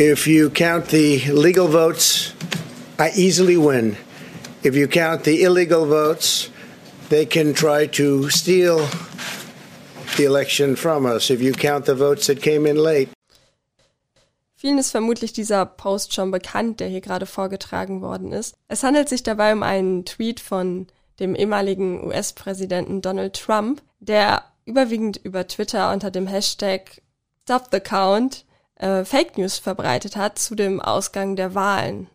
If you count the legal votes, I easily win. If you count the illegal votes, they can try to steal the election from us. If you count the votes that came in late. Vielen ist vermutlich dieser Post schon bekannt, der hier gerade vorgetragen worden ist. Es handelt sich dabei um einen Tweet von dem ehemaligen US-Präsidenten Donald Trump, der überwiegend über Twitter unter dem Hashtag Stop the Count äh, Fake News verbreitet hat zu dem Ausgang der Wahlen.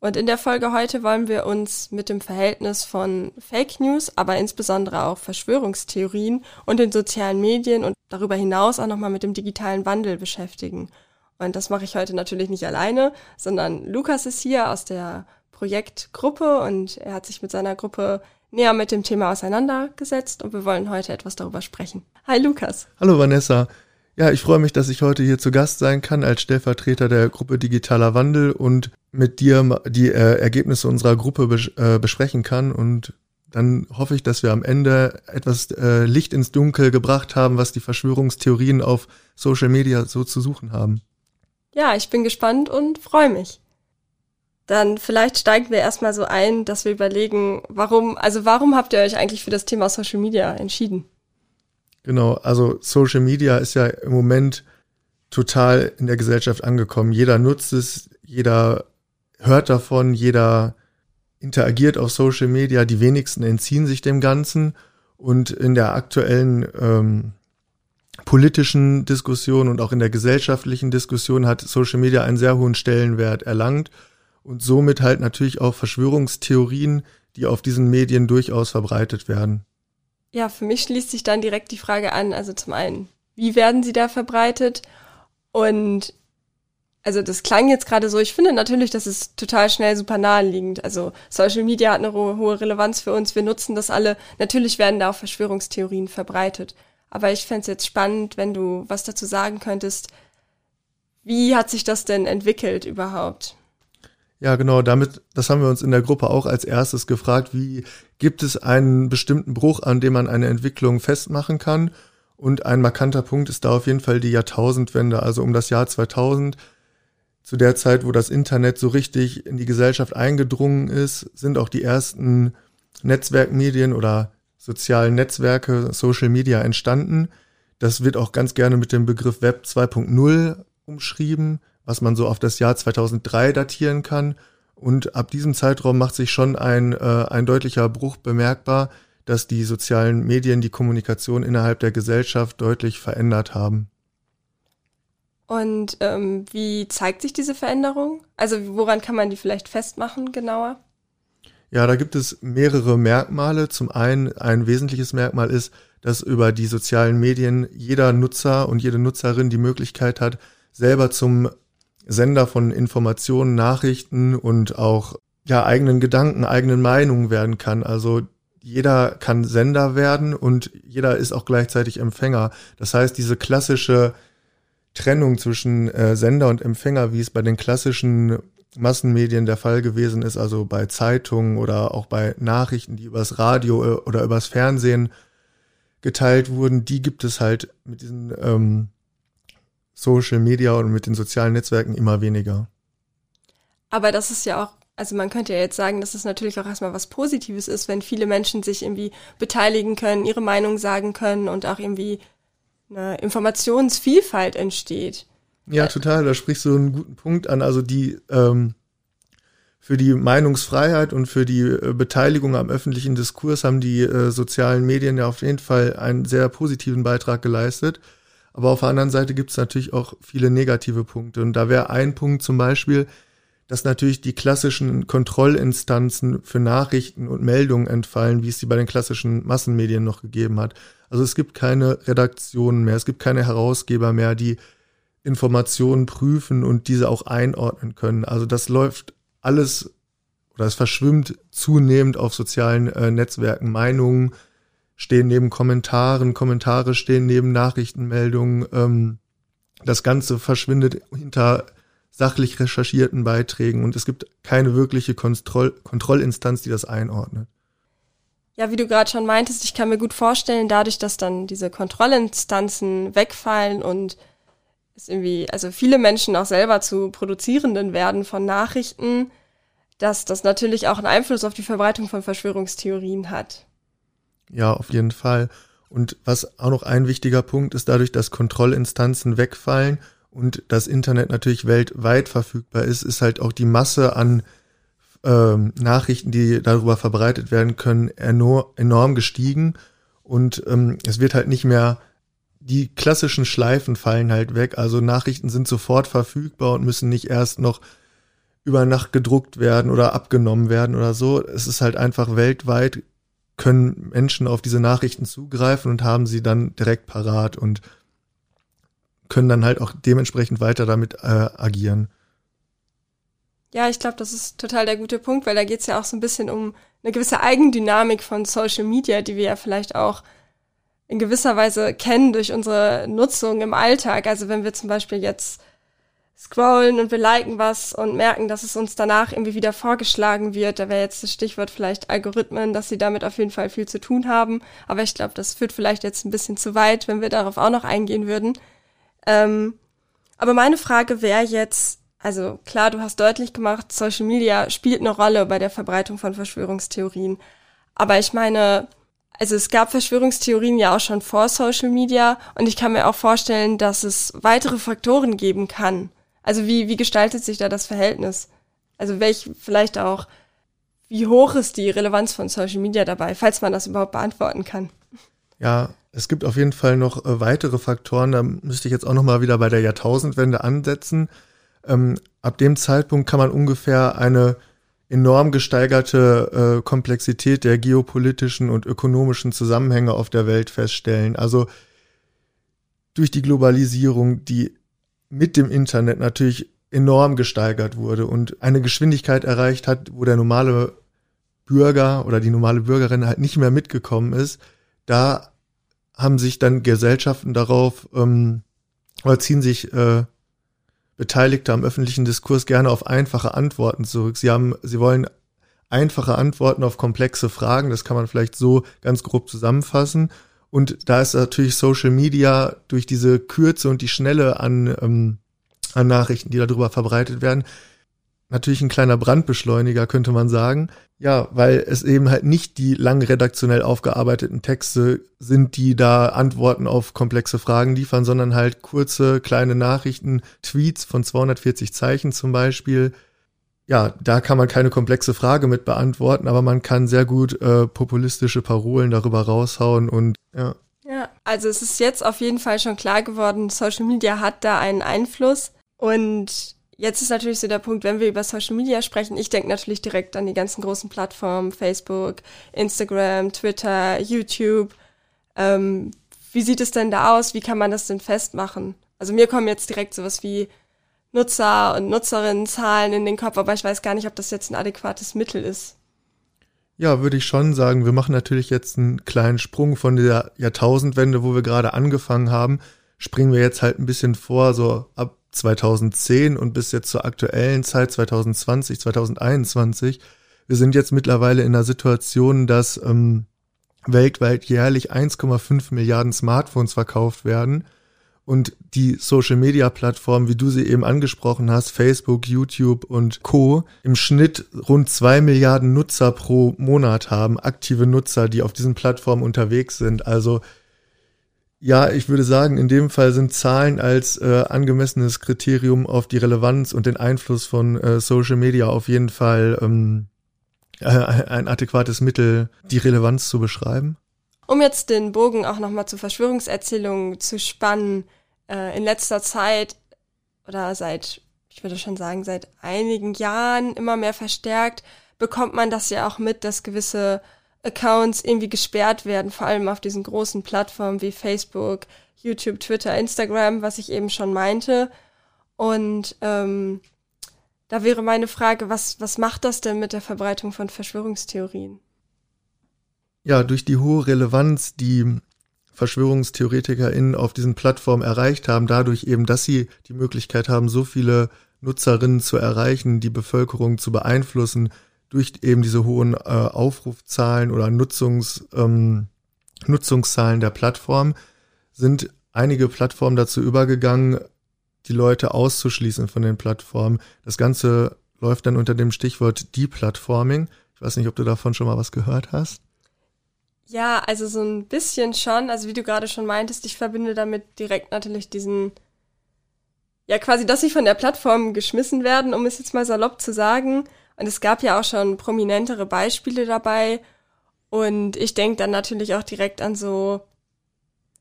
Und in der Folge heute wollen wir uns mit dem Verhältnis von Fake News, aber insbesondere auch Verschwörungstheorien und den sozialen Medien und darüber hinaus auch nochmal mit dem digitalen Wandel beschäftigen. Und das mache ich heute natürlich nicht alleine, sondern Lukas ist hier aus der Projektgruppe und er hat sich mit seiner Gruppe näher mit dem Thema auseinandergesetzt und wir wollen heute etwas darüber sprechen. Hi Lukas. Hallo Vanessa. Ja, ich freue mich, dass ich heute hier zu Gast sein kann als Stellvertreter der Gruppe Digitaler Wandel und mit dir die äh, Ergebnisse unserer Gruppe bes äh, besprechen kann. Und dann hoffe ich, dass wir am Ende etwas äh, Licht ins Dunkel gebracht haben, was die Verschwörungstheorien auf Social Media so zu suchen haben. Ja, ich bin gespannt und freue mich. Dann vielleicht steigen wir erstmal so ein, dass wir überlegen, warum, also warum habt ihr euch eigentlich für das Thema Social Media entschieden? Genau, also Social Media ist ja im Moment total in der Gesellschaft angekommen. Jeder nutzt es, jeder hört davon, jeder interagiert auf Social Media, die wenigsten entziehen sich dem Ganzen. Und in der aktuellen ähm, politischen Diskussion und auch in der gesellschaftlichen Diskussion hat Social Media einen sehr hohen Stellenwert erlangt und somit halt natürlich auch Verschwörungstheorien, die auf diesen Medien durchaus verbreitet werden. Ja, für mich schließt sich dann direkt die Frage an, also zum einen, wie werden sie da verbreitet? Und also das klang jetzt gerade so, ich finde natürlich, das ist total schnell super naheliegend. Also Social Media hat eine hohe Relevanz für uns, wir nutzen das alle. Natürlich werden da auch Verschwörungstheorien verbreitet. Aber ich fände es jetzt spannend, wenn du was dazu sagen könntest. Wie hat sich das denn entwickelt überhaupt? Ja, genau, damit, das haben wir uns in der Gruppe auch als erstes gefragt, wie gibt es einen bestimmten Bruch, an dem man eine Entwicklung festmachen kann? Und ein markanter Punkt ist da auf jeden Fall die Jahrtausendwende, also um das Jahr 2000. Zu der Zeit, wo das Internet so richtig in die Gesellschaft eingedrungen ist, sind auch die ersten Netzwerkmedien oder sozialen Netzwerke, Social Media entstanden. Das wird auch ganz gerne mit dem Begriff Web 2.0 umschrieben was man so auf das Jahr 2003 datieren kann. Und ab diesem Zeitraum macht sich schon ein, äh, ein deutlicher Bruch bemerkbar, dass die sozialen Medien die Kommunikation innerhalb der Gesellschaft deutlich verändert haben. Und ähm, wie zeigt sich diese Veränderung? Also woran kann man die vielleicht festmachen genauer? Ja, da gibt es mehrere Merkmale. Zum einen ein wesentliches Merkmal ist, dass über die sozialen Medien jeder Nutzer und jede Nutzerin die Möglichkeit hat, selber zum Sender von Informationen, Nachrichten und auch ja eigenen Gedanken, eigenen Meinungen werden kann. Also jeder kann Sender werden und jeder ist auch gleichzeitig Empfänger. Das heißt, diese klassische Trennung zwischen äh, Sender und Empfänger, wie es bei den klassischen Massenmedien der Fall gewesen ist, also bei Zeitungen oder auch bei Nachrichten, die übers Radio äh, oder übers Fernsehen geteilt wurden, die gibt es halt mit diesen ähm, Social Media und mit den sozialen Netzwerken immer weniger. Aber das ist ja auch, also man könnte ja jetzt sagen, dass es natürlich auch erstmal was Positives ist, wenn viele Menschen sich irgendwie beteiligen können, ihre Meinung sagen können und auch irgendwie eine Informationsvielfalt entsteht. Ja, total, da sprichst du einen guten Punkt an. Also die ähm, für die Meinungsfreiheit und für die äh, Beteiligung am öffentlichen Diskurs haben die äh, sozialen Medien ja auf jeden Fall einen sehr positiven Beitrag geleistet. Aber auf der anderen Seite gibt es natürlich auch viele negative Punkte. Und da wäre ein Punkt zum Beispiel, dass natürlich die klassischen Kontrollinstanzen für Nachrichten und Meldungen entfallen, wie es sie bei den klassischen Massenmedien noch gegeben hat. Also es gibt keine Redaktionen mehr, es gibt keine Herausgeber mehr, die Informationen prüfen und diese auch einordnen können. Also das läuft alles oder es verschwimmt zunehmend auf sozialen äh, Netzwerken Meinungen, stehen neben Kommentaren, Kommentare stehen neben Nachrichtenmeldungen. Ähm, das Ganze verschwindet hinter sachlich recherchierten Beiträgen und es gibt keine wirkliche Kontroll Kontrollinstanz, die das einordnet. Ja, wie du gerade schon meintest, ich kann mir gut vorstellen, dadurch, dass dann diese Kontrollinstanzen wegfallen und es irgendwie, also viele Menschen auch selber zu Produzierenden werden von Nachrichten, dass das natürlich auch einen Einfluss auf die Verbreitung von Verschwörungstheorien hat. Ja, auf jeden Fall. Und was auch noch ein wichtiger Punkt ist, dadurch, dass Kontrollinstanzen wegfallen und das Internet natürlich weltweit verfügbar ist, ist halt auch die Masse an ähm, Nachrichten, die darüber verbreitet werden können, enorm gestiegen. Und ähm, es wird halt nicht mehr, die klassischen Schleifen fallen halt weg. Also Nachrichten sind sofort verfügbar und müssen nicht erst noch über Nacht gedruckt werden oder abgenommen werden oder so. Es ist halt einfach weltweit können Menschen auf diese Nachrichten zugreifen und haben sie dann direkt parat und können dann halt auch dementsprechend weiter damit äh, agieren. Ja, ich glaube, das ist total der gute Punkt, weil da geht es ja auch so ein bisschen um eine gewisse Eigendynamik von Social Media, die wir ja vielleicht auch in gewisser Weise kennen durch unsere Nutzung im Alltag. Also wenn wir zum Beispiel jetzt scrollen und wir liken was und merken, dass es uns danach irgendwie wieder vorgeschlagen wird. Da wäre jetzt das Stichwort vielleicht Algorithmen, dass sie damit auf jeden Fall viel zu tun haben. Aber ich glaube, das führt vielleicht jetzt ein bisschen zu weit, wenn wir darauf auch noch eingehen würden. Ähm, aber meine Frage wäre jetzt, also klar, du hast deutlich gemacht, Social Media spielt eine Rolle bei der Verbreitung von Verschwörungstheorien. Aber ich meine, also es gab Verschwörungstheorien ja auch schon vor Social Media und ich kann mir auch vorstellen, dass es weitere Faktoren geben kann, also wie, wie gestaltet sich da das Verhältnis? Also welch vielleicht auch, wie hoch ist die Relevanz von Social Media dabei, falls man das überhaupt beantworten kann? Ja, es gibt auf jeden Fall noch äh, weitere Faktoren. Da müsste ich jetzt auch noch mal wieder bei der Jahrtausendwende ansetzen. Ähm, ab dem Zeitpunkt kann man ungefähr eine enorm gesteigerte äh, Komplexität der geopolitischen und ökonomischen Zusammenhänge auf der Welt feststellen. Also durch die Globalisierung, die mit dem Internet natürlich enorm gesteigert wurde und eine Geschwindigkeit erreicht hat, wo der normale Bürger oder die normale Bürgerin halt nicht mehr mitgekommen ist, da haben sich dann Gesellschaften darauf ähm, oder ziehen sich äh, Beteiligte am öffentlichen Diskurs gerne auf einfache Antworten zurück. Sie haben, sie wollen einfache Antworten auf komplexe Fragen. Das kann man vielleicht so ganz grob zusammenfassen. Und da ist natürlich Social Media durch diese Kürze und die Schnelle an, ähm, an Nachrichten, die darüber verbreitet werden, natürlich ein kleiner Brandbeschleuniger, könnte man sagen. Ja, weil es eben halt nicht die lang redaktionell aufgearbeiteten Texte sind, die da Antworten auf komplexe Fragen liefern, sondern halt kurze, kleine Nachrichten, Tweets von 240 Zeichen zum Beispiel, ja, da kann man keine komplexe Frage mit beantworten, aber man kann sehr gut äh, populistische Parolen darüber raushauen und ja. Ja, also es ist jetzt auf jeden Fall schon klar geworden, Social Media hat da einen Einfluss und jetzt ist natürlich so der Punkt, wenn wir über Social Media sprechen, ich denke natürlich direkt an die ganzen großen Plattformen, Facebook, Instagram, Twitter, YouTube. Ähm, wie sieht es denn da aus? Wie kann man das denn festmachen? Also mir kommen jetzt direkt sowas wie Nutzer- und Nutzerinnenzahlen in den Kopf, aber ich weiß gar nicht, ob das jetzt ein adäquates Mittel ist. Ja, würde ich schon sagen. Wir machen natürlich jetzt einen kleinen Sprung von der Jahrtausendwende, wo wir gerade angefangen haben. Springen wir jetzt halt ein bisschen vor, so ab 2010 und bis jetzt zur aktuellen Zeit 2020, 2021. Wir sind jetzt mittlerweile in einer Situation, dass ähm, weltweit jährlich 1,5 Milliarden Smartphones verkauft werden und die Social-Media-Plattformen, wie du sie eben angesprochen hast, Facebook, YouTube und Co, im Schnitt rund zwei Milliarden Nutzer pro Monat haben, aktive Nutzer, die auf diesen Plattformen unterwegs sind. Also ja, ich würde sagen, in dem Fall sind Zahlen als äh, angemessenes Kriterium auf die Relevanz und den Einfluss von äh, Social Media auf jeden Fall ähm, äh, ein adäquates Mittel, die Relevanz zu beschreiben. Um jetzt den Bogen auch nochmal zu Verschwörungserzählungen zu spannen, äh, in letzter Zeit oder seit, ich würde schon sagen, seit einigen Jahren immer mehr verstärkt, bekommt man das ja auch mit, dass gewisse Accounts irgendwie gesperrt werden, vor allem auf diesen großen Plattformen wie Facebook, YouTube, Twitter, Instagram, was ich eben schon meinte. Und ähm, da wäre meine Frage, was, was macht das denn mit der Verbreitung von Verschwörungstheorien? Ja, durch die hohe Relevanz, die VerschwörungstheoretikerInnen auf diesen Plattformen erreicht haben, dadurch eben, dass sie die Möglichkeit haben, so viele Nutzerinnen zu erreichen, die Bevölkerung zu beeinflussen, durch eben diese hohen äh, Aufrufzahlen oder Nutzungs, ähm, Nutzungszahlen der Plattform, sind einige Plattformen dazu übergegangen, die Leute auszuschließen von den Plattformen. Das Ganze läuft dann unter dem Stichwort Deplatforming. Ich weiß nicht, ob du davon schon mal was gehört hast. Ja, also so ein bisschen schon. Also wie du gerade schon meintest, ich verbinde damit direkt natürlich diesen, ja quasi, dass sie von der Plattform geschmissen werden, um es jetzt mal salopp zu sagen. Und es gab ja auch schon prominentere Beispiele dabei. Und ich denke dann natürlich auch direkt an so,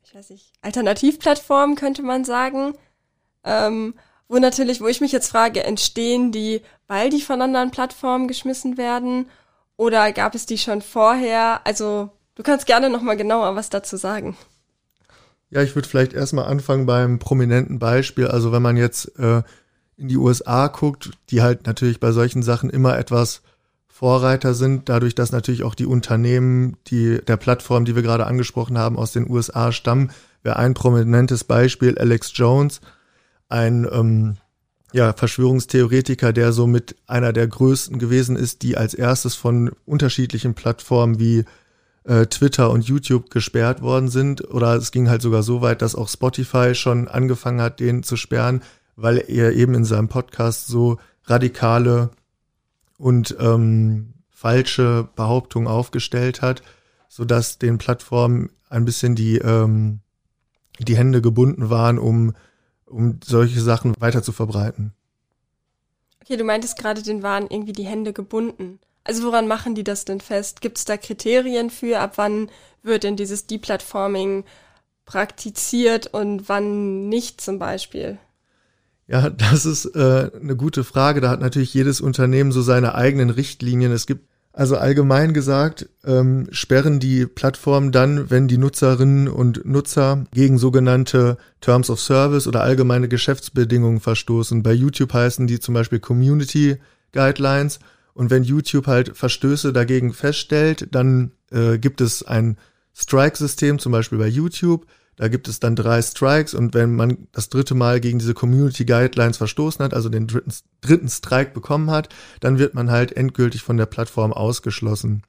ich weiß nicht, Alternativplattformen könnte man sagen. Ähm, wo natürlich, wo ich mich jetzt frage, entstehen die, weil die von anderen Plattformen geschmissen werden? Oder gab es die schon vorher? Also, du kannst gerne nochmal genauer was dazu sagen. Ja, ich würde vielleicht erstmal anfangen beim prominenten Beispiel. Also, wenn man jetzt äh, in die USA guckt, die halt natürlich bei solchen Sachen immer etwas Vorreiter sind, dadurch, dass natürlich auch die Unternehmen, die der Plattform, die wir gerade angesprochen haben, aus den USA stammen, wäre ein prominentes Beispiel Alex Jones, ein ähm, ja, Verschwörungstheoretiker, der somit einer der größten gewesen ist, die als erstes von unterschiedlichen Plattformen wie äh, Twitter und YouTube gesperrt worden sind. Oder es ging halt sogar so weit, dass auch Spotify schon angefangen hat, den zu sperren, weil er eben in seinem Podcast so radikale und ähm, falsche Behauptungen aufgestellt hat, so dass den Plattformen ein bisschen die ähm, die Hände gebunden waren, um um solche Sachen weiter zu verbreiten. Okay, du meintest gerade, den waren irgendwie die Hände gebunden. Also woran machen die das denn fest? Gibt es da Kriterien für, ab wann wird denn dieses Deplatforming praktiziert und wann nicht zum Beispiel? Ja, das ist äh, eine gute Frage. Da hat natürlich jedes Unternehmen so seine eigenen Richtlinien. Es gibt also allgemein gesagt, ähm, sperren die Plattformen dann, wenn die Nutzerinnen und Nutzer gegen sogenannte Terms of Service oder allgemeine Geschäftsbedingungen verstoßen. Bei YouTube heißen die zum Beispiel Community Guidelines. Und wenn YouTube halt Verstöße dagegen feststellt, dann äh, gibt es ein Strike-System, zum Beispiel bei YouTube. Da gibt es dann drei Strikes und wenn man das dritte Mal gegen diese Community Guidelines verstoßen hat, also den dritten, dritten Strike bekommen hat, dann wird man halt endgültig von der Plattform ausgeschlossen.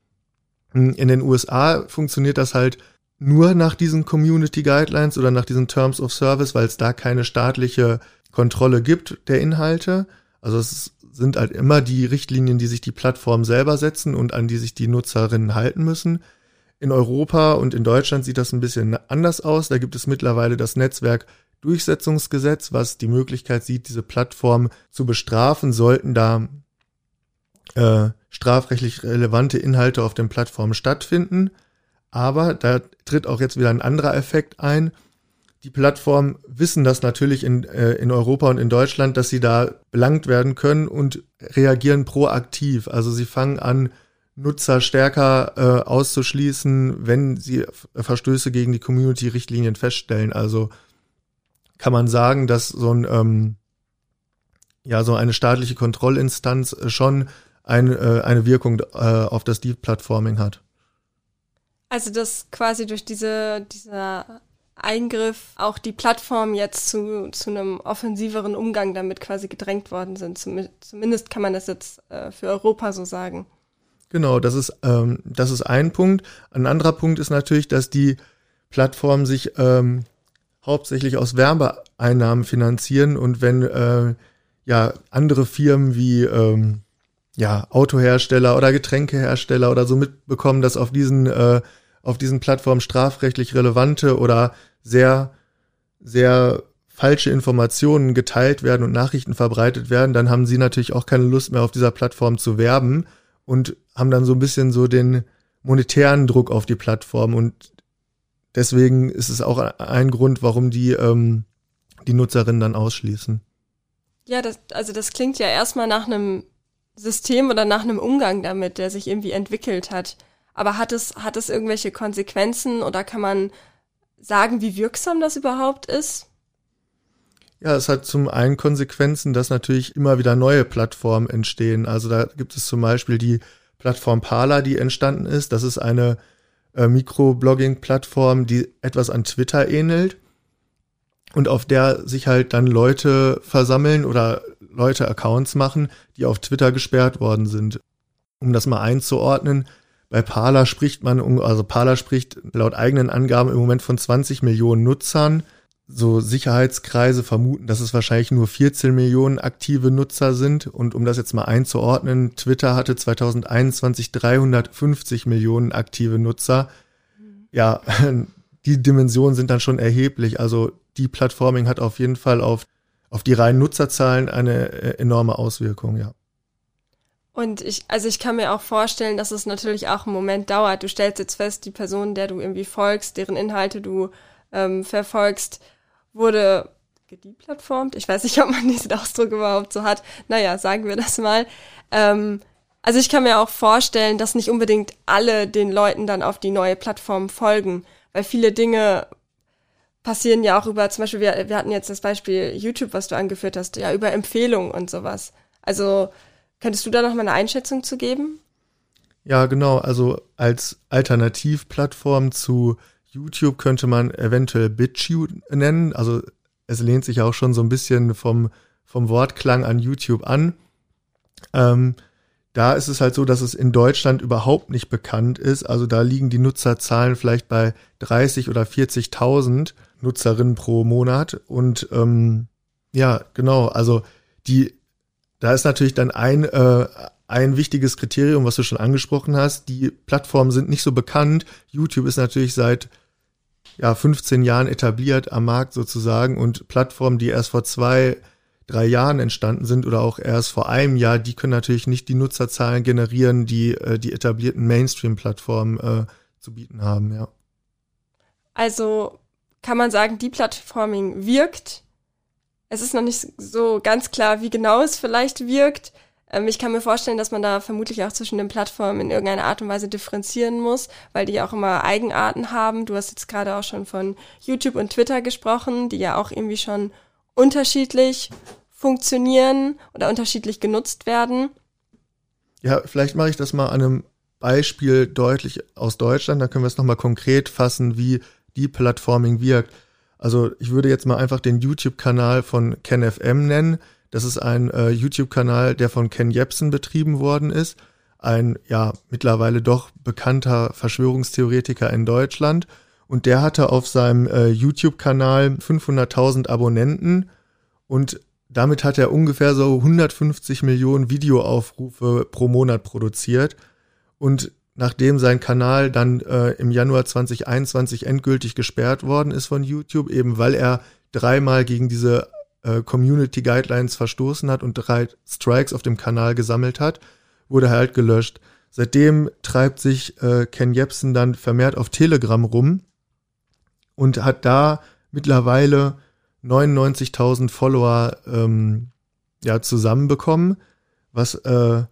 In den USA funktioniert das halt nur nach diesen Community Guidelines oder nach diesen Terms of Service, weil es da keine staatliche Kontrolle gibt der Inhalte. Also es sind halt immer die Richtlinien, die sich die Plattform selber setzen und an die sich die Nutzerinnen halten müssen. In Europa und in Deutschland sieht das ein bisschen anders aus. Da gibt es mittlerweile das Netzwerk Durchsetzungsgesetz, was die Möglichkeit sieht, diese Plattform zu bestrafen, sollten da äh, strafrechtlich relevante Inhalte auf den Plattformen stattfinden. Aber da tritt auch jetzt wieder ein anderer Effekt ein. Die Plattformen wissen das natürlich in, äh, in Europa und in Deutschland, dass sie da belangt werden können und reagieren proaktiv. Also sie fangen an, Nutzer stärker äh, auszuschließen, wenn sie Verstöße gegen die Community-Richtlinien feststellen. Also kann man sagen, dass so ein ähm, ja so eine staatliche Kontrollinstanz äh, schon ein, äh, eine Wirkung äh, auf das Deep Platforming hat. Also dass quasi durch diese dieser Eingriff auch die Plattformen jetzt zu, zu einem offensiveren Umgang damit quasi gedrängt worden sind. Zumindest kann man das jetzt äh, für Europa so sagen. Genau, das ist, ähm, das ist ein Punkt. Ein anderer Punkt ist natürlich, dass die Plattformen sich ähm, hauptsächlich aus Werbeeinnahmen finanzieren und wenn äh, ja andere Firmen wie ähm, ja Autohersteller oder Getränkehersteller oder so mitbekommen, dass auf diesen äh, auf diesen Plattformen strafrechtlich relevante oder sehr sehr falsche Informationen geteilt werden und Nachrichten verbreitet werden, dann haben sie natürlich auch keine Lust mehr auf dieser Plattform zu werben und haben dann so ein bisschen so den monetären Druck auf die Plattform und deswegen ist es auch ein Grund, warum die ähm, die Nutzerinnen dann ausschließen. Ja, das, also das klingt ja erstmal nach einem System oder nach einem Umgang damit, der sich irgendwie entwickelt hat. Aber hat es, hat es irgendwelche Konsequenzen oder kann man sagen, wie wirksam das überhaupt ist? Ja, es hat zum einen Konsequenzen, dass natürlich immer wieder neue Plattformen entstehen. Also da gibt es zum Beispiel die Plattform Parler, die entstanden ist. Das ist eine äh, Mikroblogging-Plattform, die etwas an Twitter ähnelt und auf der sich halt dann Leute versammeln oder Leute Accounts machen, die auf Twitter gesperrt worden sind. Um das mal einzuordnen, bei Parler spricht man, also Parler spricht laut eigenen Angaben im Moment von 20 Millionen Nutzern so Sicherheitskreise vermuten, dass es wahrscheinlich nur 14 Millionen aktive Nutzer sind. Und um das jetzt mal einzuordnen, Twitter hatte 2021 350 Millionen aktive Nutzer. Ja, die Dimensionen sind dann schon erheblich. Also die Plattforming hat auf jeden Fall auf, auf die reinen Nutzerzahlen eine äh, enorme Auswirkung, ja. Und ich, also ich kann mir auch vorstellen, dass es natürlich auch einen Moment dauert. Du stellst jetzt fest, die Person, der du irgendwie folgst, deren Inhalte du ähm, verfolgst, wurde gedeplatformt. Ich weiß nicht, ob man diesen Ausdruck überhaupt so hat. Naja, sagen wir das mal. Ähm, also ich kann mir auch vorstellen, dass nicht unbedingt alle den Leuten dann auf die neue Plattform folgen, weil viele Dinge passieren ja auch über, zum Beispiel, wir, wir hatten jetzt das Beispiel YouTube, was du angeführt hast, ja, über Empfehlungen und sowas. Also Könntest du da noch mal eine Einschätzung zu geben? Ja, genau. Also als Alternativplattform zu YouTube könnte man eventuell BitChute nennen. Also es lehnt sich auch schon so ein bisschen vom, vom Wortklang an YouTube an. Ähm, da ist es halt so, dass es in Deutschland überhaupt nicht bekannt ist. Also da liegen die Nutzerzahlen vielleicht bei 30 oder 40.000 Nutzerinnen pro Monat. Und ähm, ja, genau. Also die da ist natürlich dann ein, äh, ein wichtiges Kriterium, was du schon angesprochen hast. Die Plattformen sind nicht so bekannt. YouTube ist natürlich seit ja, 15 Jahren etabliert am Markt sozusagen und Plattformen, die erst vor zwei, drei Jahren entstanden sind oder auch erst vor einem Jahr, die können natürlich nicht die Nutzerzahlen generieren, die äh, die etablierten Mainstream-Plattformen äh, zu bieten haben, ja. Also kann man sagen, die Plattforming wirkt, es ist noch nicht so ganz klar, wie genau es vielleicht wirkt. Ähm, ich kann mir vorstellen, dass man da vermutlich auch zwischen den Plattformen in irgendeiner Art und Weise differenzieren muss, weil die auch immer Eigenarten haben. Du hast jetzt gerade auch schon von YouTube und Twitter gesprochen, die ja auch irgendwie schon unterschiedlich funktionieren oder unterschiedlich genutzt werden. Ja, vielleicht mache ich das mal an einem Beispiel deutlich aus Deutschland. Da können wir es nochmal konkret fassen, wie die Plattforming wirkt. Also ich würde jetzt mal einfach den YouTube-Kanal von KenFM nennen. Das ist ein äh, YouTube-Kanal, der von Ken Jebsen betrieben worden ist. Ein ja mittlerweile doch bekannter Verschwörungstheoretiker in Deutschland. Und der hatte auf seinem äh, YouTube-Kanal 500.000 Abonnenten und damit hat er ungefähr so 150 Millionen Videoaufrufe pro Monat produziert. Und nachdem sein Kanal dann äh, im Januar 2021 endgültig gesperrt worden ist von YouTube, eben weil er dreimal gegen diese äh, Community Guidelines verstoßen hat und drei Strikes auf dem Kanal gesammelt hat, wurde er halt gelöscht. Seitdem treibt sich äh, Ken Jebsen dann vermehrt auf Telegram rum und hat da mittlerweile 99.000 Follower ähm, ja zusammenbekommen, was äh,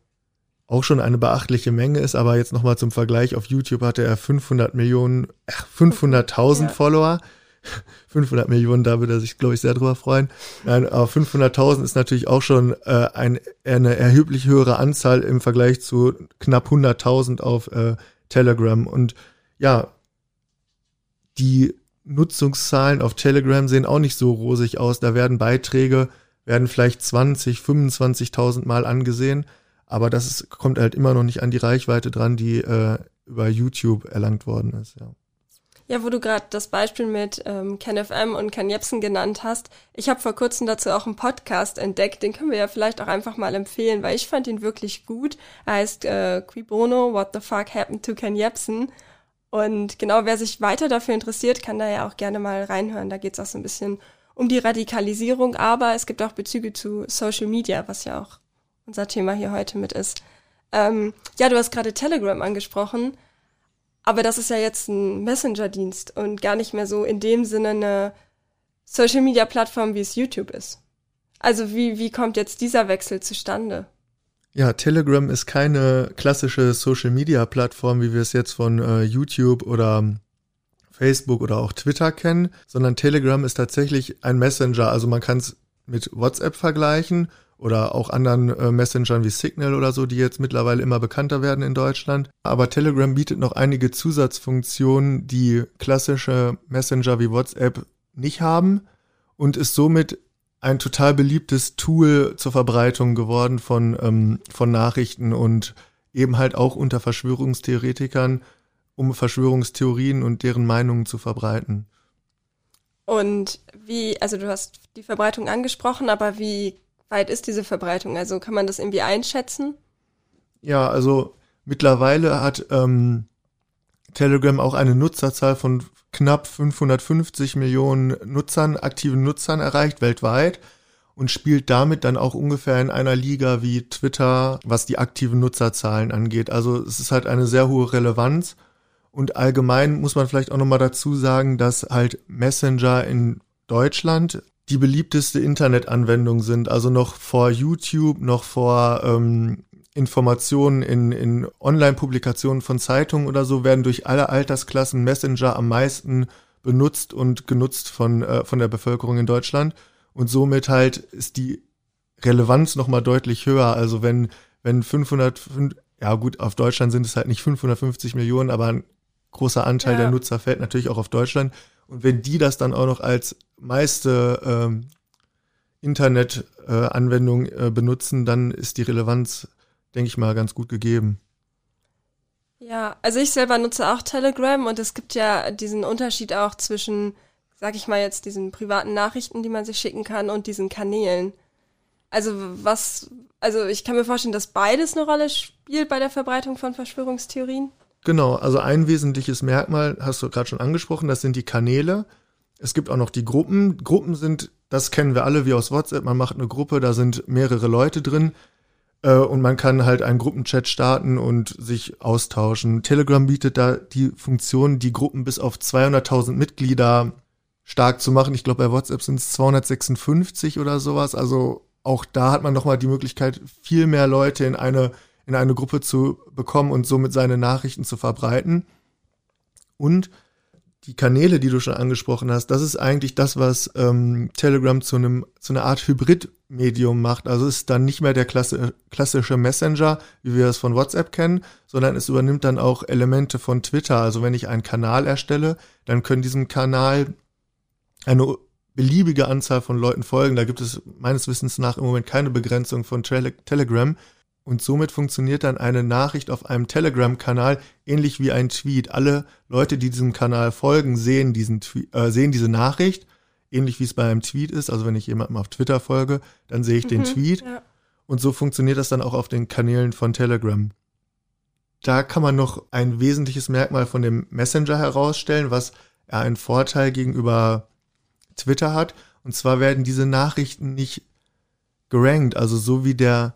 auch schon eine beachtliche Menge ist, aber jetzt nochmal zum Vergleich, auf YouTube hatte er 500 Millionen, äh, 500.000 ja. Follower. 500 Millionen, da würde er sich, glaube ich, sehr drüber freuen. Nein, aber 500.000 ist natürlich auch schon äh, ein, eine erheblich höhere Anzahl im Vergleich zu knapp 100.000 auf äh, Telegram. Und ja, die Nutzungszahlen auf Telegram sehen auch nicht so rosig aus. Da werden Beiträge, werden vielleicht 20, 25.000 Mal angesehen. Aber das ist, kommt halt immer noch nicht an die Reichweite dran, die äh, über YouTube erlangt worden ist, ja. Ja, wo du gerade das Beispiel mit ähm, KenFM und Ken Jebsen genannt hast. Ich habe vor kurzem dazu auch einen Podcast entdeckt, den können wir ja vielleicht auch einfach mal empfehlen, weil ich fand ihn wirklich gut. Er heißt äh, Qui Bono, What the Fuck Happened to Ken Jebsen. Und genau, wer sich weiter dafür interessiert, kann da ja auch gerne mal reinhören. Da geht's auch so ein bisschen um die Radikalisierung, aber es gibt auch Bezüge zu Social Media, was ja auch unser Thema hier heute mit ist. Ähm, ja, du hast gerade Telegram angesprochen, aber das ist ja jetzt ein Messenger-Dienst und gar nicht mehr so in dem Sinne eine Social-Media-Plattform, wie es YouTube ist. Also wie, wie kommt jetzt dieser Wechsel zustande? Ja, Telegram ist keine klassische Social-Media-Plattform, wie wir es jetzt von äh, YouTube oder Facebook oder auch Twitter kennen, sondern Telegram ist tatsächlich ein Messenger. Also man kann es mit WhatsApp vergleichen oder auch anderen äh, Messengern wie Signal oder so, die jetzt mittlerweile immer bekannter werden in Deutschland. Aber Telegram bietet noch einige Zusatzfunktionen, die klassische Messenger wie WhatsApp nicht haben und ist somit ein total beliebtes Tool zur Verbreitung geworden von, ähm, von Nachrichten und eben halt auch unter Verschwörungstheoretikern, um Verschwörungstheorien und deren Meinungen zu verbreiten. Und wie, also du hast die Verbreitung angesprochen, aber wie weit ist diese Verbreitung? Also kann man das irgendwie einschätzen? Ja, also mittlerweile hat ähm, Telegram auch eine Nutzerzahl von knapp 550 Millionen Nutzern, aktiven Nutzern erreicht weltweit und spielt damit dann auch ungefähr in einer Liga wie Twitter, was die aktiven Nutzerzahlen angeht. Also es ist halt eine sehr hohe Relevanz. Und allgemein muss man vielleicht auch nochmal dazu sagen, dass halt Messenger in Deutschland die beliebteste Internetanwendung sind. Also noch vor YouTube, noch vor ähm, Informationen in, in Online-Publikationen von Zeitungen oder so werden durch alle Altersklassen Messenger am meisten benutzt und genutzt von, äh, von der Bevölkerung in Deutschland. Und somit halt ist die Relevanz nochmal deutlich höher. Also wenn, wenn 500, ja gut, auf Deutschland sind es halt nicht 550 Millionen, aber ein großer Anteil ja. der Nutzer fällt natürlich auch auf Deutschland. Und wenn die das dann auch noch als meiste ähm, Internet-Anwendung äh, äh, benutzen, dann ist die Relevanz denke ich mal, ganz gut gegeben. Ja, also ich selber nutze auch Telegram und es gibt ja diesen Unterschied auch zwischen, sag ich mal jetzt, diesen privaten Nachrichten, die man sich schicken kann und diesen Kanälen. Also was, also ich kann mir vorstellen, dass beides eine Rolle spielt bei der Verbreitung von Verschwörungstheorien. Genau, also ein wesentliches Merkmal hast du gerade schon angesprochen, das sind die Kanäle. Es gibt auch noch die Gruppen. Gruppen sind, das kennen wir alle wie aus WhatsApp, man macht eine Gruppe, da sind mehrere Leute drin. Äh, und man kann halt einen Gruppenchat starten und sich austauschen. Telegram bietet da die Funktion, die Gruppen bis auf 200.000 Mitglieder stark zu machen. Ich glaube, bei WhatsApp sind es 256 oder sowas. Also auch da hat man nochmal die Möglichkeit, viel mehr Leute in eine, in eine Gruppe zu bekommen und somit seine Nachrichten zu verbreiten. Und die Kanäle, die du schon angesprochen hast, das ist eigentlich das, was ähm, Telegram zu einem zu einer Art Hybrid-Medium macht. Also ist dann nicht mehr der klasse, klassische Messenger, wie wir es von WhatsApp kennen, sondern es übernimmt dann auch Elemente von Twitter. Also wenn ich einen Kanal erstelle, dann können diesem Kanal eine beliebige Anzahl von Leuten folgen. Da gibt es meines Wissens nach im Moment keine Begrenzung von Tele Telegram. Und somit funktioniert dann eine Nachricht auf einem Telegram-Kanal ähnlich wie ein Tweet. Alle Leute, die diesem Kanal folgen, sehen diesen äh, sehen diese Nachricht, ähnlich wie es bei einem Tweet ist. Also wenn ich jemandem auf Twitter folge, dann sehe ich mhm, den Tweet. Ja. Und so funktioniert das dann auch auf den Kanälen von Telegram. Da kann man noch ein wesentliches Merkmal von dem Messenger herausstellen, was er einen Vorteil gegenüber Twitter hat. Und zwar werden diese Nachrichten nicht gerankt, also so wie der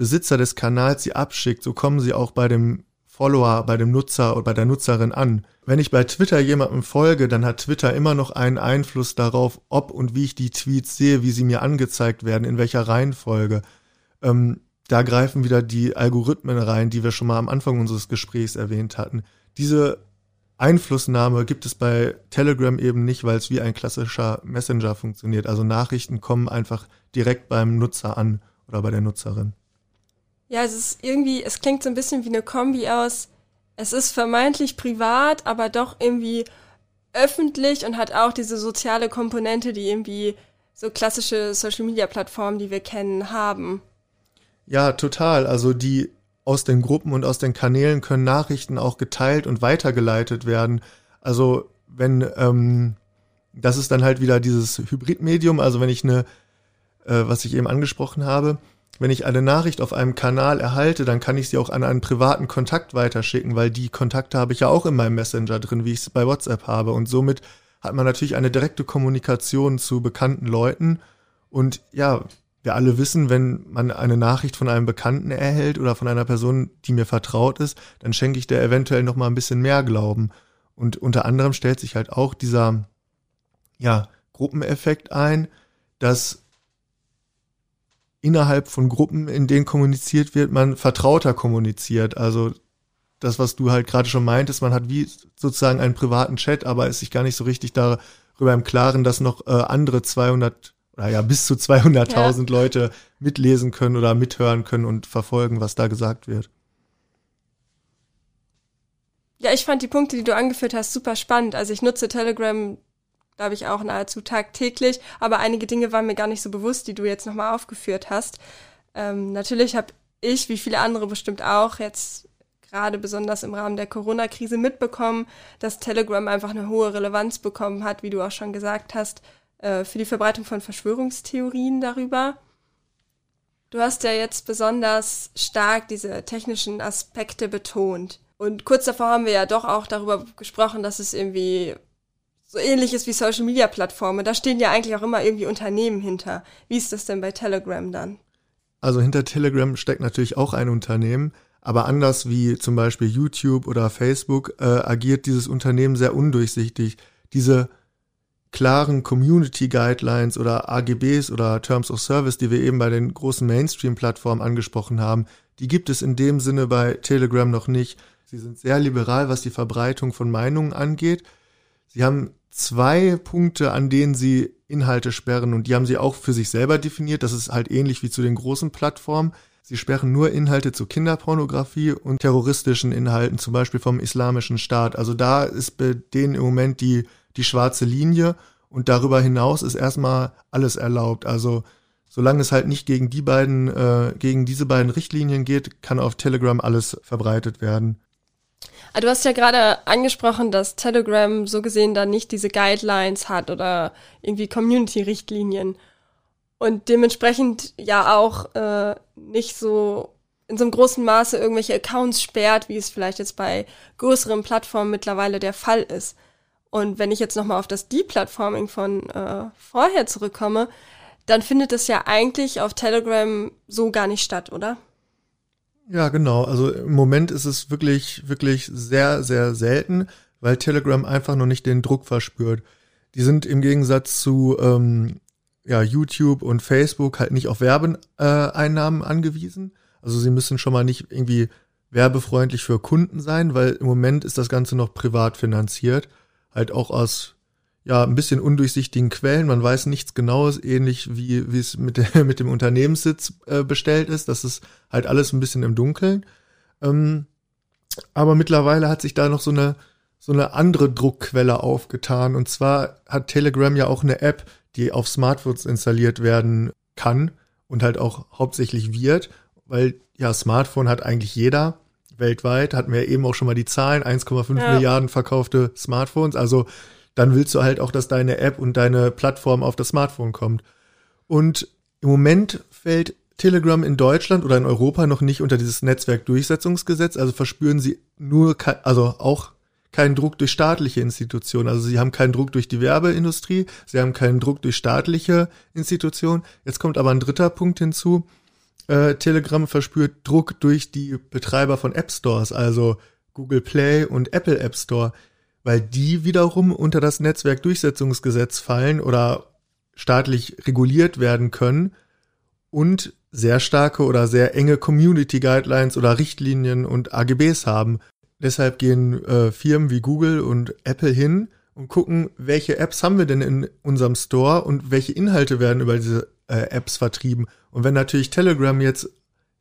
Besitzer des Kanals sie abschickt, so kommen sie auch bei dem Follower, bei dem Nutzer oder bei der Nutzerin an. Wenn ich bei Twitter jemandem folge, dann hat Twitter immer noch einen Einfluss darauf, ob und wie ich die Tweets sehe, wie sie mir angezeigt werden, in welcher Reihenfolge. Ähm, da greifen wieder die Algorithmen rein, die wir schon mal am Anfang unseres Gesprächs erwähnt hatten. Diese Einflussnahme gibt es bei Telegram eben nicht, weil es wie ein klassischer Messenger funktioniert. Also Nachrichten kommen einfach direkt beim Nutzer an oder bei der Nutzerin. Ja, es ist irgendwie, es klingt so ein bisschen wie eine Kombi aus, es ist vermeintlich privat, aber doch irgendwie öffentlich und hat auch diese soziale Komponente, die irgendwie so klassische Social-Media-Plattformen, die wir kennen, haben. Ja, total. Also die aus den Gruppen und aus den Kanälen können Nachrichten auch geteilt und weitergeleitet werden. Also wenn, ähm, das ist dann halt wieder dieses Hybridmedium, also wenn ich eine, äh, was ich eben angesprochen habe, wenn ich eine Nachricht auf einem Kanal erhalte, dann kann ich sie auch an einen privaten Kontakt weiterschicken, weil die Kontakte habe ich ja auch in meinem Messenger drin, wie ich es bei WhatsApp habe. Und somit hat man natürlich eine direkte Kommunikation zu bekannten Leuten. Und ja, wir alle wissen, wenn man eine Nachricht von einem Bekannten erhält oder von einer Person, die mir vertraut ist, dann schenke ich der eventuell noch mal ein bisschen mehr Glauben. Und unter anderem stellt sich halt auch dieser, ja, Gruppeneffekt ein, dass innerhalb von Gruppen, in denen kommuniziert wird, man vertrauter kommuniziert. Also das, was du halt gerade schon meintest, man hat wie sozusagen einen privaten Chat, aber ist sich gar nicht so richtig darüber im Klaren, dass noch äh, andere 200 oder ja bis zu 200.000 ja. Leute mitlesen können oder mithören können und verfolgen, was da gesagt wird. Ja, ich fand die Punkte, die du angeführt hast, super spannend. Also ich nutze Telegram glaube ich, auch nahezu tagtäglich. Aber einige Dinge waren mir gar nicht so bewusst, die du jetzt nochmal aufgeführt hast. Ähm, natürlich habe ich, wie viele andere bestimmt auch, jetzt gerade besonders im Rahmen der Corona-Krise mitbekommen, dass Telegram einfach eine hohe Relevanz bekommen hat, wie du auch schon gesagt hast, äh, für die Verbreitung von Verschwörungstheorien darüber. Du hast ja jetzt besonders stark diese technischen Aspekte betont. Und kurz davor haben wir ja doch auch darüber gesprochen, dass es irgendwie so ähnlich ist wie Social Media Plattformen. Da stehen ja eigentlich auch immer irgendwie Unternehmen hinter. Wie ist das denn bei Telegram dann? Also hinter Telegram steckt natürlich auch ein Unternehmen, aber anders wie zum Beispiel YouTube oder Facebook äh, agiert dieses Unternehmen sehr undurchsichtig. Diese klaren Community Guidelines oder AGBs oder Terms of Service, die wir eben bei den großen Mainstream-Plattformen angesprochen haben, die gibt es in dem Sinne bei Telegram noch nicht. Sie sind sehr liberal, was die Verbreitung von Meinungen angeht. Sie haben zwei Punkte, an denen sie Inhalte sperren und die haben sie auch für sich selber definiert. Das ist halt ähnlich wie zu den großen Plattformen. Sie sperren nur Inhalte zu Kinderpornografie und terroristischen Inhalten, zum Beispiel vom Islamischen Staat. Also da ist bei denen im Moment die, die schwarze Linie und darüber hinaus ist erstmal alles erlaubt. Also solange es halt nicht gegen die beiden, äh, gegen diese beiden Richtlinien geht, kann auf Telegram alles verbreitet werden. Ah, du hast ja gerade angesprochen, dass Telegram so gesehen dann nicht diese Guidelines hat oder irgendwie Community-Richtlinien und dementsprechend ja auch äh, nicht so in so einem großen Maße irgendwelche Accounts sperrt, wie es vielleicht jetzt bei größeren Plattformen mittlerweile der Fall ist. Und wenn ich jetzt nochmal auf das Deplatforming von äh, vorher zurückkomme, dann findet es ja eigentlich auf Telegram so gar nicht statt, oder? Ja, genau. Also im Moment ist es wirklich, wirklich sehr, sehr selten, weil Telegram einfach noch nicht den Druck verspürt. Die sind im Gegensatz zu ähm, ja, YouTube und Facebook halt nicht auf Werbeeinnahmen angewiesen. Also sie müssen schon mal nicht irgendwie werbefreundlich für Kunden sein, weil im Moment ist das Ganze noch privat finanziert. Halt auch aus ja, ein bisschen undurchsichtigen Quellen. Man weiß nichts Genaues, ähnlich wie, wie es mit, der, mit dem Unternehmenssitz äh, bestellt ist. Das ist halt alles ein bisschen im Dunkeln. Ähm, aber mittlerweile hat sich da noch so eine, so eine andere Druckquelle aufgetan. Und zwar hat Telegram ja auch eine App, die auf Smartphones installiert werden kann und halt auch hauptsächlich wird, weil ja, Smartphone hat eigentlich jeder weltweit, hatten wir eben auch schon mal die Zahlen, 1,5 ja. Milliarden verkaufte Smartphones. Also dann willst du halt auch, dass deine App und deine Plattform auf das Smartphone kommt. Und im Moment fällt Telegram in Deutschland oder in Europa noch nicht unter dieses Netzwerkdurchsetzungsgesetz, also verspüren sie nur, also auch keinen Druck durch staatliche Institutionen. Also sie haben keinen Druck durch die Werbeindustrie, sie haben keinen Druck durch staatliche Institutionen. Jetzt kommt aber ein dritter Punkt hinzu. Äh, Telegram verspürt Druck durch die Betreiber von App Stores, also Google Play und Apple App Store weil die wiederum unter das Netzwerkdurchsetzungsgesetz fallen oder staatlich reguliert werden können und sehr starke oder sehr enge Community Guidelines oder Richtlinien und AGBs haben. Deshalb gehen äh, Firmen wie Google und Apple hin und gucken, welche Apps haben wir denn in unserem Store und welche Inhalte werden über diese äh, Apps vertrieben. Und wenn natürlich Telegram jetzt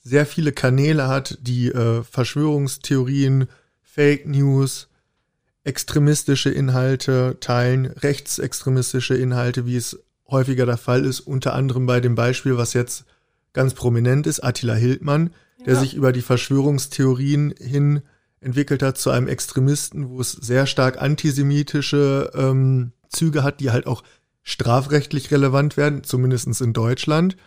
sehr viele Kanäle hat, die äh, Verschwörungstheorien, Fake News, extremistische Inhalte teilen, rechtsextremistische Inhalte, wie es häufiger der Fall ist, unter anderem bei dem Beispiel, was jetzt ganz prominent ist, Attila Hildmann, der ja. sich über die Verschwörungstheorien hin entwickelt hat zu einem Extremisten, wo es sehr stark antisemitische ähm, Züge hat, die halt auch strafrechtlich relevant werden, zumindestens in Deutschland.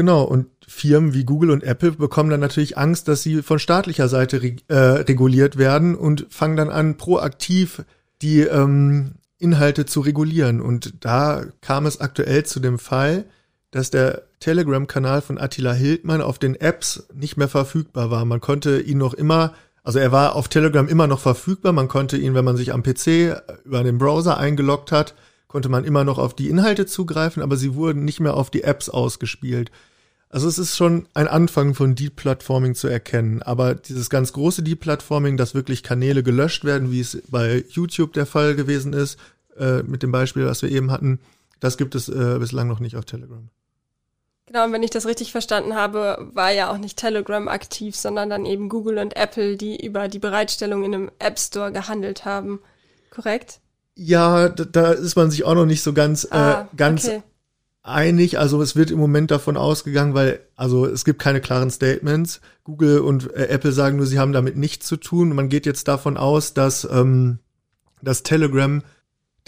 Genau, und Firmen wie Google und Apple bekommen dann natürlich Angst, dass sie von staatlicher Seite reg äh, reguliert werden und fangen dann an, proaktiv die ähm, Inhalte zu regulieren. Und da kam es aktuell zu dem Fall, dass der Telegram-Kanal von Attila Hildmann auf den Apps nicht mehr verfügbar war. Man konnte ihn noch immer, also er war auf Telegram immer noch verfügbar. Man konnte ihn, wenn man sich am PC über den Browser eingeloggt hat, konnte man immer noch auf die Inhalte zugreifen, aber sie wurden nicht mehr auf die Apps ausgespielt. Also es ist schon ein Anfang von Deep Platforming zu erkennen, aber dieses ganz große Deep Platforming, dass wirklich Kanäle gelöscht werden, wie es bei YouTube der Fall gewesen ist, äh, mit dem Beispiel, was wir eben hatten, das gibt es äh, bislang noch nicht auf Telegram. Genau, und wenn ich das richtig verstanden habe, war ja auch nicht Telegram aktiv, sondern dann eben Google und Apple, die über die Bereitstellung in einem App Store gehandelt haben. Korrekt? Ja, da, da ist man sich auch noch nicht so ganz, äh, ah, äh, ganz okay einig. Also es wird im Moment davon ausgegangen, weil also es gibt keine klaren Statements. Google und äh, Apple sagen nur, sie haben damit nichts zu tun. Man geht jetzt davon aus, dass ähm, das Telegram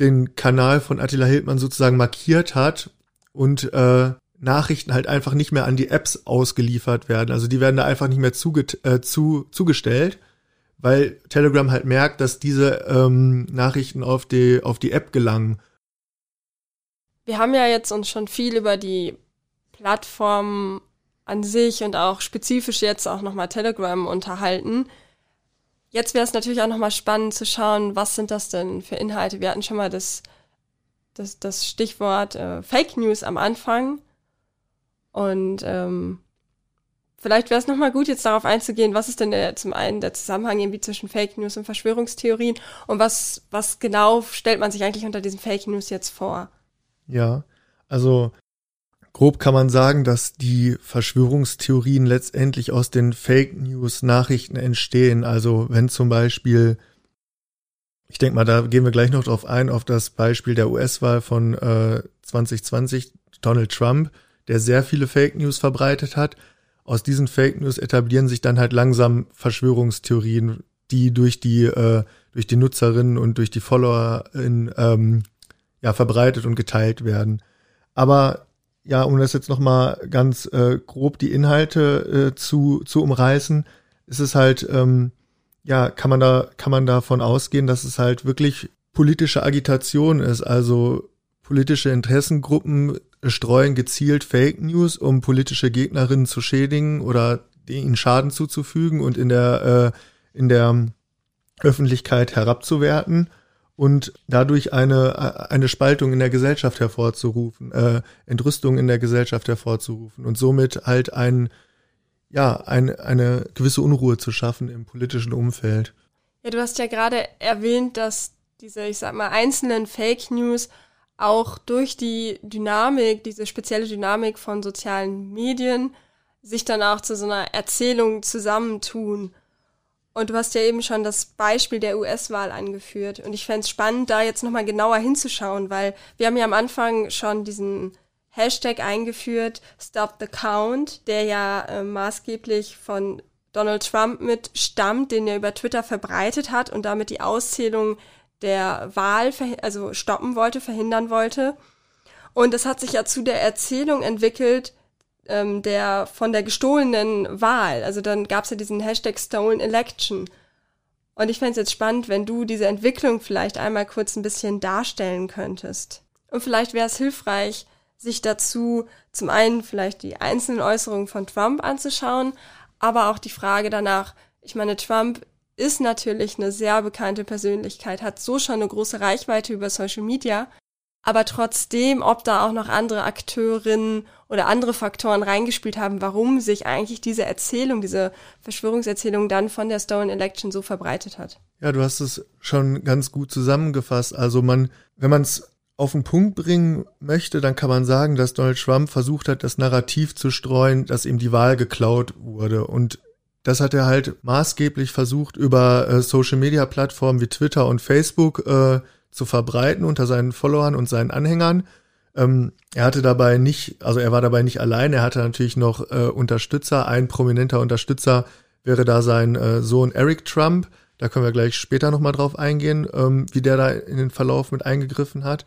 den Kanal von Attila Hildmann sozusagen markiert hat und äh, Nachrichten halt einfach nicht mehr an die Apps ausgeliefert werden. Also die werden da einfach nicht mehr zuge äh, zu, zugestellt, weil Telegram halt merkt, dass diese ähm, Nachrichten auf die, auf die App gelangen. Wir haben ja jetzt uns schon viel über die Plattform an sich und auch spezifisch jetzt auch nochmal Telegram unterhalten. Jetzt wäre es natürlich auch nochmal spannend zu schauen, was sind das denn für Inhalte. Wir hatten schon mal das, das, das Stichwort äh, Fake News am Anfang. Und ähm, vielleicht wäre es nochmal gut, jetzt darauf einzugehen, was ist denn der, zum einen der Zusammenhang irgendwie zwischen Fake News und Verschwörungstheorien und was, was genau stellt man sich eigentlich unter diesen Fake News jetzt vor? Ja, also grob kann man sagen, dass die Verschwörungstheorien letztendlich aus den Fake News Nachrichten entstehen. Also wenn zum Beispiel, ich denke mal, da gehen wir gleich noch drauf ein, auf das Beispiel der US-Wahl von äh, 2020, Donald Trump, der sehr viele Fake News verbreitet hat. Aus diesen Fake News etablieren sich dann halt langsam Verschwörungstheorien, die durch die äh, durch die Nutzerinnen und durch die Follower in, ähm, ja verbreitet und geteilt werden. Aber ja, um das jetzt noch mal ganz äh, grob die Inhalte äh, zu zu umreißen, ist es halt ähm, ja kann man da kann man davon ausgehen, dass es halt wirklich politische Agitation ist, also politische Interessengruppen streuen gezielt Fake News, um politische Gegnerinnen zu schädigen oder ihnen Schaden zuzufügen und in der, äh, in der Öffentlichkeit herabzuwerten und dadurch eine, eine Spaltung in der Gesellschaft hervorzurufen, äh, Entrüstung in der Gesellschaft hervorzurufen und somit halt ein, ja, ein, eine gewisse Unruhe zu schaffen im politischen Umfeld. Ja, du hast ja gerade erwähnt, dass diese, ich sag mal, einzelnen Fake News auch durch die Dynamik, diese spezielle Dynamik von sozialen Medien, sich dann auch zu so einer Erzählung zusammentun. Und du hast ja eben schon das Beispiel der US-Wahl angeführt. Und ich fände es spannend, da jetzt nochmal genauer hinzuschauen, weil wir haben ja am Anfang schon diesen Hashtag eingeführt, Stop the Count, der ja äh, maßgeblich von Donald Trump mit stammt, den er über Twitter verbreitet hat und damit die Auszählung der Wahl also stoppen wollte, verhindern wollte. Und es hat sich ja zu der Erzählung entwickelt, ähm, der von der gestohlenen Wahl. Also dann gab es ja diesen Hashtag Stolen Election. Und ich fände es jetzt spannend, wenn du diese Entwicklung vielleicht einmal kurz ein bisschen darstellen könntest. Und vielleicht wäre es hilfreich, sich dazu zum einen vielleicht die einzelnen Äußerungen von Trump anzuschauen, aber auch die Frage danach, ich meine, Trump ist natürlich eine sehr bekannte Persönlichkeit, hat so schon eine große Reichweite über Social Media. Aber trotzdem, ob da auch noch andere Akteurinnen oder andere Faktoren reingespielt haben, warum sich eigentlich diese Erzählung, diese Verschwörungserzählung dann von der Stolen Election so verbreitet hat. Ja, du hast es schon ganz gut zusammengefasst. Also man, wenn man es auf den Punkt bringen möchte, dann kann man sagen, dass Donald Trump versucht hat, das Narrativ zu streuen, dass ihm die Wahl geklaut wurde. Und das hat er halt maßgeblich versucht, über äh, Social-Media-Plattformen wie Twitter und Facebook äh, zu verbreiten unter seinen Followern und seinen Anhängern. Ähm, er hatte dabei nicht, also er war dabei nicht allein, er hatte natürlich noch äh, Unterstützer. Ein prominenter Unterstützer wäre da sein äh, Sohn Eric Trump. Da können wir gleich später nochmal drauf eingehen, ähm, wie der da in den Verlauf mit eingegriffen hat.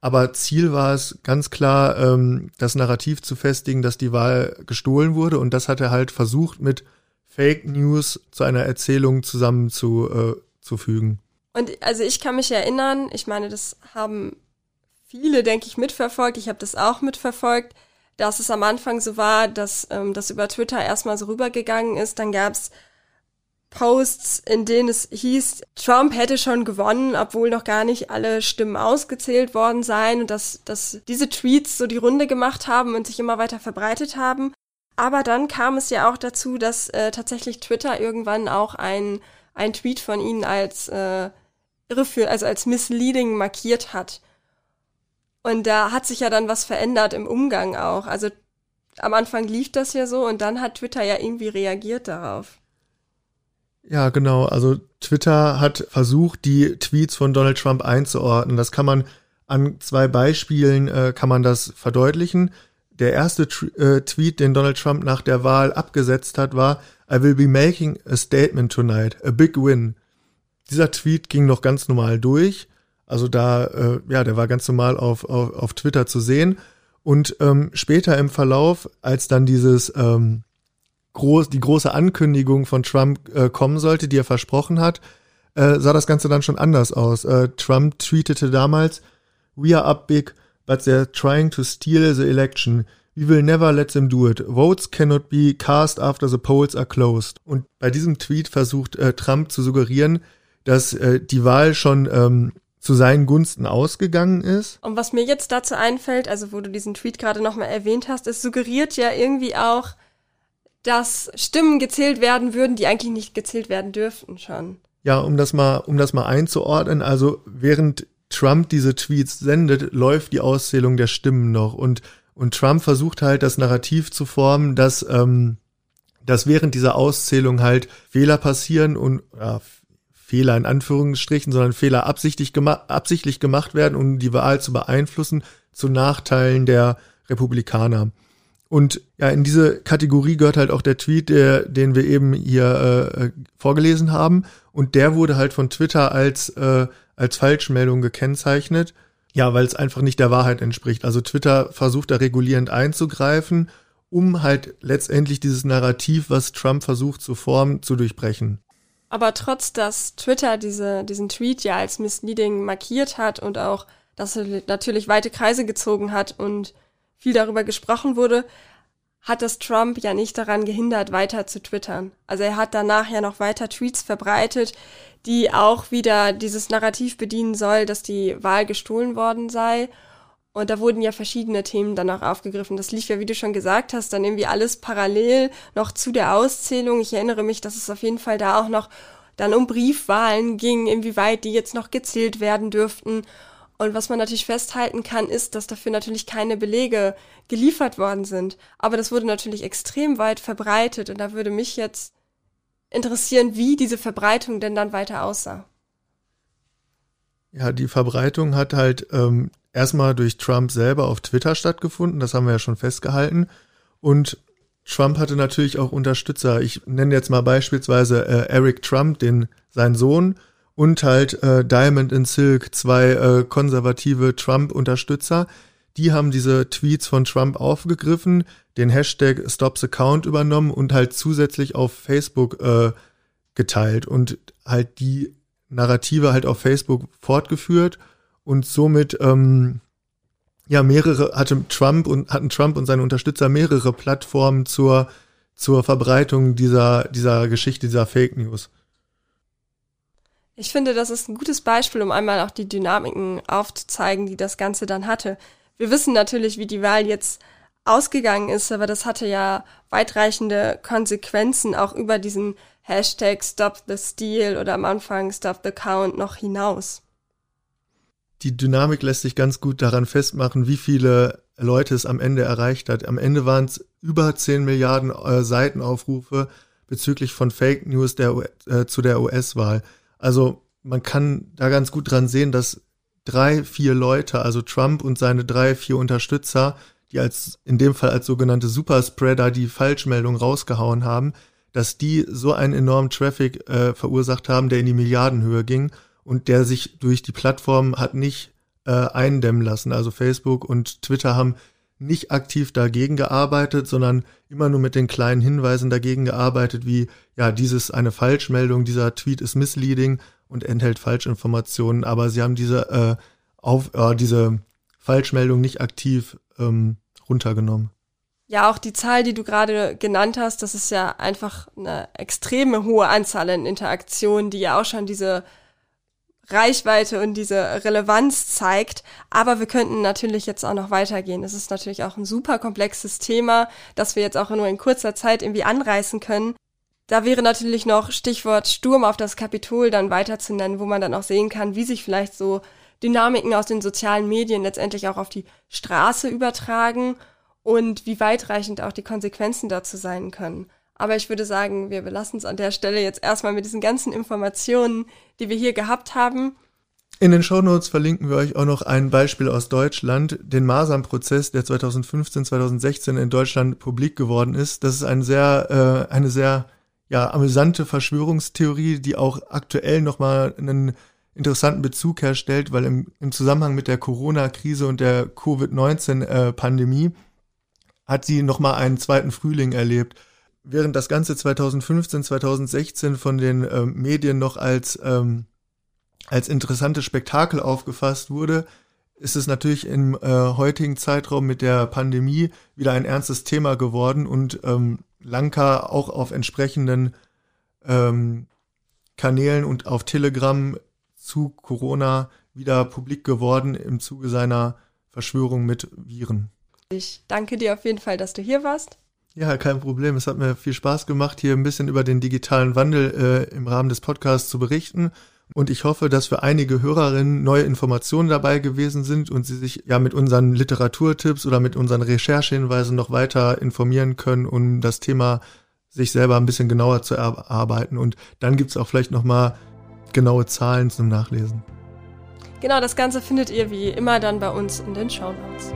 Aber Ziel war es ganz klar, ähm, das Narrativ zu festigen, dass die Wahl gestohlen wurde. Und das hat er halt versucht mit Fake News zu einer Erzählung zusammenzufügen. Äh, und also ich kann mich erinnern, ich meine, das haben viele, denke ich, mitverfolgt. Ich habe das auch mitverfolgt, dass es am Anfang so war, dass ähm, das über Twitter erstmal so rübergegangen ist. Dann gab es Posts, in denen es hieß, Trump hätte schon gewonnen, obwohl noch gar nicht alle Stimmen ausgezählt worden seien und dass, dass diese Tweets so die Runde gemacht haben und sich immer weiter verbreitet haben. Aber dann kam es ja auch dazu, dass äh, tatsächlich Twitter irgendwann auch ein, ein Tweet von ihnen als äh, irreführend, also als misleading markiert hat. Und da hat sich ja dann was verändert im Umgang auch. Also am Anfang lief das ja so und dann hat Twitter ja irgendwie reagiert darauf. Ja, genau. Also Twitter hat versucht, die Tweets von Donald Trump einzuordnen. Das kann man an zwei Beispielen äh, kann man das verdeutlichen. Der erste äh, Tweet, den Donald Trump nach der Wahl abgesetzt hat, war I will be making a statement tonight, a big win. Dieser Tweet ging noch ganz normal durch. Also da, äh, ja, der war ganz normal auf, auf, auf Twitter zu sehen. Und ähm, später im Verlauf, als dann dieses ähm, groß, die große Ankündigung von Trump äh, kommen sollte, die er versprochen hat, äh, sah das Ganze dann schon anders aus. Äh, Trump tweetete damals, We are up big, but they're trying to steal the election. We will never let them do it. Votes cannot be cast after the polls are closed. Und bei diesem Tweet versucht äh, Trump zu suggerieren, dass äh, die Wahl schon ähm, zu seinen Gunsten ausgegangen ist. Und was mir jetzt dazu einfällt, also wo du diesen Tweet gerade nochmal erwähnt hast, es suggeriert ja irgendwie auch, dass Stimmen gezählt werden würden, die eigentlich nicht gezählt werden dürften schon. Ja, um das mal, um das mal einzuordnen, also während Trump diese Tweets sendet, läuft die Auszählung der Stimmen noch und und Trump versucht halt das Narrativ zu formen, dass ähm, dass während dieser Auszählung halt Fehler passieren und ja, Fehler in Anführungsstrichen, sondern Fehler absichtlich, gema absichtlich gemacht werden, um die Wahl zu beeinflussen, zu Nachteilen der Republikaner. Und ja, in diese Kategorie gehört halt auch der Tweet, der, den wir eben hier äh, vorgelesen haben. Und der wurde halt von Twitter als, äh, als Falschmeldung gekennzeichnet. Ja, weil es einfach nicht der Wahrheit entspricht. Also Twitter versucht da regulierend einzugreifen, um halt letztendlich dieses Narrativ, was Trump versucht zu formen, zu durchbrechen. Aber trotz, dass Twitter diese, diesen Tweet ja als misleading markiert hat und auch, dass er natürlich weite Kreise gezogen hat und viel darüber gesprochen wurde, hat das Trump ja nicht daran gehindert, weiter zu twittern. Also er hat danach ja noch weiter Tweets verbreitet, die auch wieder dieses Narrativ bedienen soll, dass die Wahl gestohlen worden sei. Und da wurden ja verschiedene Themen dann auch aufgegriffen. Das lief ja, wie du schon gesagt hast, dann irgendwie alles parallel noch zu der Auszählung. Ich erinnere mich, dass es auf jeden Fall da auch noch dann um Briefwahlen ging, inwieweit die jetzt noch gezählt werden dürften. Und was man natürlich festhalten kann, ist, dass dafür natürlich keine Belege geliefert worden sind. Aber das wurde natürlich extrem weit verbreitet. Und da würde mich jetzt interessieren, wie diese Verbreitung denn dann weiter aussah. Ja, die Verbreitung hat halt ähm, erstmal durch Trump selber auf Twitter stattgefunden, das haben wir ja schon festgehalten. Und Trump hatte natürlich auch Unterstützer. Ich nenne jetzt mal beispielsweise äh, Eric Trump, den sein Sohn, und halt äh, Diamond in Silk, zwei äh, konservative Trump-Unterstützer. Die haben diese Tweets von Trump aufgegriffen, den Hashtag Stops Account übernommen und halt zusätzlich auf Facebook äh, geteilt und halt die Narrative halt auf Facebook fortgeführt und somit ähm, ja mehrere hatte Trump und hatten Trump und seine Unterstützer mehrere Plattformen zur zur Verbreitung dieser dieser Geschichte dieser Fake News. Ich finde, das ist ein gutes Beispiel, um einmal auch die Dynamiken aufzuzeigen, die das Ganze dann hatte. Wir wissen natürlich, wie die Wahl jetzt ausgegangen ist, aber das hatte ja weitreichende Konsequenzen auch über diesen Hashtag Stop the Steal oder am Anfang Stop the Count noch hinaus die Dynamik lässt sich ganz gut daran festmachen, wie viele Leute es am Ende erreicht hat. Am Ende waren es über 10 Milliarden äh, Seitenaufrufe bezüglich von Fake News der, äh, zu der US-Wahl. Also man kann da ganz gut dran sehen, dass drei, vier Leute, also Trump und seine drei, vier Unterstützer, die als in dem Fall als sogenannte Superspreader die Falschmeldung rausgehauen haben, dass die so einen enormen Traffic äh, verursacht haben, der in die Milliardenhöhe ging und der sich durch die Plattform hat nicht äh, eindämmen lassen. Also Facebook und Twitter haben nicht aktiv dagegen gearbeitet, sondern immer nur mit den kleinen Hinweisen dagegen gearbeitet, wie ja, dieses eine Falschmeldung, dieser Tweet ist misleading und enthält Falschinformationen, aber sie haben diese äh, auf äh, diese Falschmeldung nicht aktiv ähm, runtergenommen. Ja, auch die Zahl, die du gerade genannt hast, das ist ja einfach eine extreme hohe Anzahl an Interaktionen, die ja auch schon diese Reichweite und diese Relevanz zeigt. Aber wir könnten natürlich jetzt auch noch weitergehen. Es ist natürlich auch ein super komplexes Thema, das wir jetzt auch nur in kurzer Zeit irgendwie anreißen können. Da wäre natürlich noch Stichwort Sturm auf das Kapitol dann weiter zu nennen, wo man dann auch sehen kann, wie sich vielleicht so Dynamiken aus den sozialen Medien letztendlich auch auf die Straße übertragen und wie weitreichend auch die Konsequenzen dazu sein können. Aber ich würde sagen, wir belassen es an der Stelle jetzt erstmal mit diesen ganzen Informationen, die wir hier gehabt haben. In den Shownotes verlinken wir euch auch noch ein Beispiel aus Deutschland, den Masern-Prozess, der 2015, 2016 in Deutschland publik geworden ist. Das ist ein sehr, äh, eine sehr ja, amüsante Verschwörungstheorie, die auch aktuell nochmal einen interessanten Bezug herstellt, weil im, im Zusammenhang mit der Corona-Krise und der Covid-19-Pandemie äh, hat sie nochmal einen zweiten Frühling erlebt. Während das Ganze 2015, 2016 von den äh, Medien noch als ähm, als interessantes Spektakel aufgefasst wurde, ist es natürlich im äh, heutigen Zeitraum mit der Pandemie wieder ein ernstes Thema geworden und ähm, Lanka auch auf entsprechenden ähm, Kanälen und auf Telegram zu Corona wieder publik geworden im Zuge seiner Verschwörung mit Viren. Ich danke dir auf jeden Fall, dass du hier warst. Ja, kein Problem. Es hat mir viel Spaß gemacht, hier ein bisschen über den digitalen Wandel äh, im Rahmen des Podcasts zu berichten und ich hoffe, dass für einige Hörerinnen neue Informationen dabei gewesen sind und sie sich ja mit unseren Literaturtipps oder mit unseren Recherchehinweisen noch weiter informieren können, um das Thema sich selber ein bisschen genauer zu erarbeiten. Und dann gibt's auch vielleicht nochmal genaue Zahlen zum Nachlesen. Genau, das Ganze findet ihr wie immer dann bei uns in den Show Notes.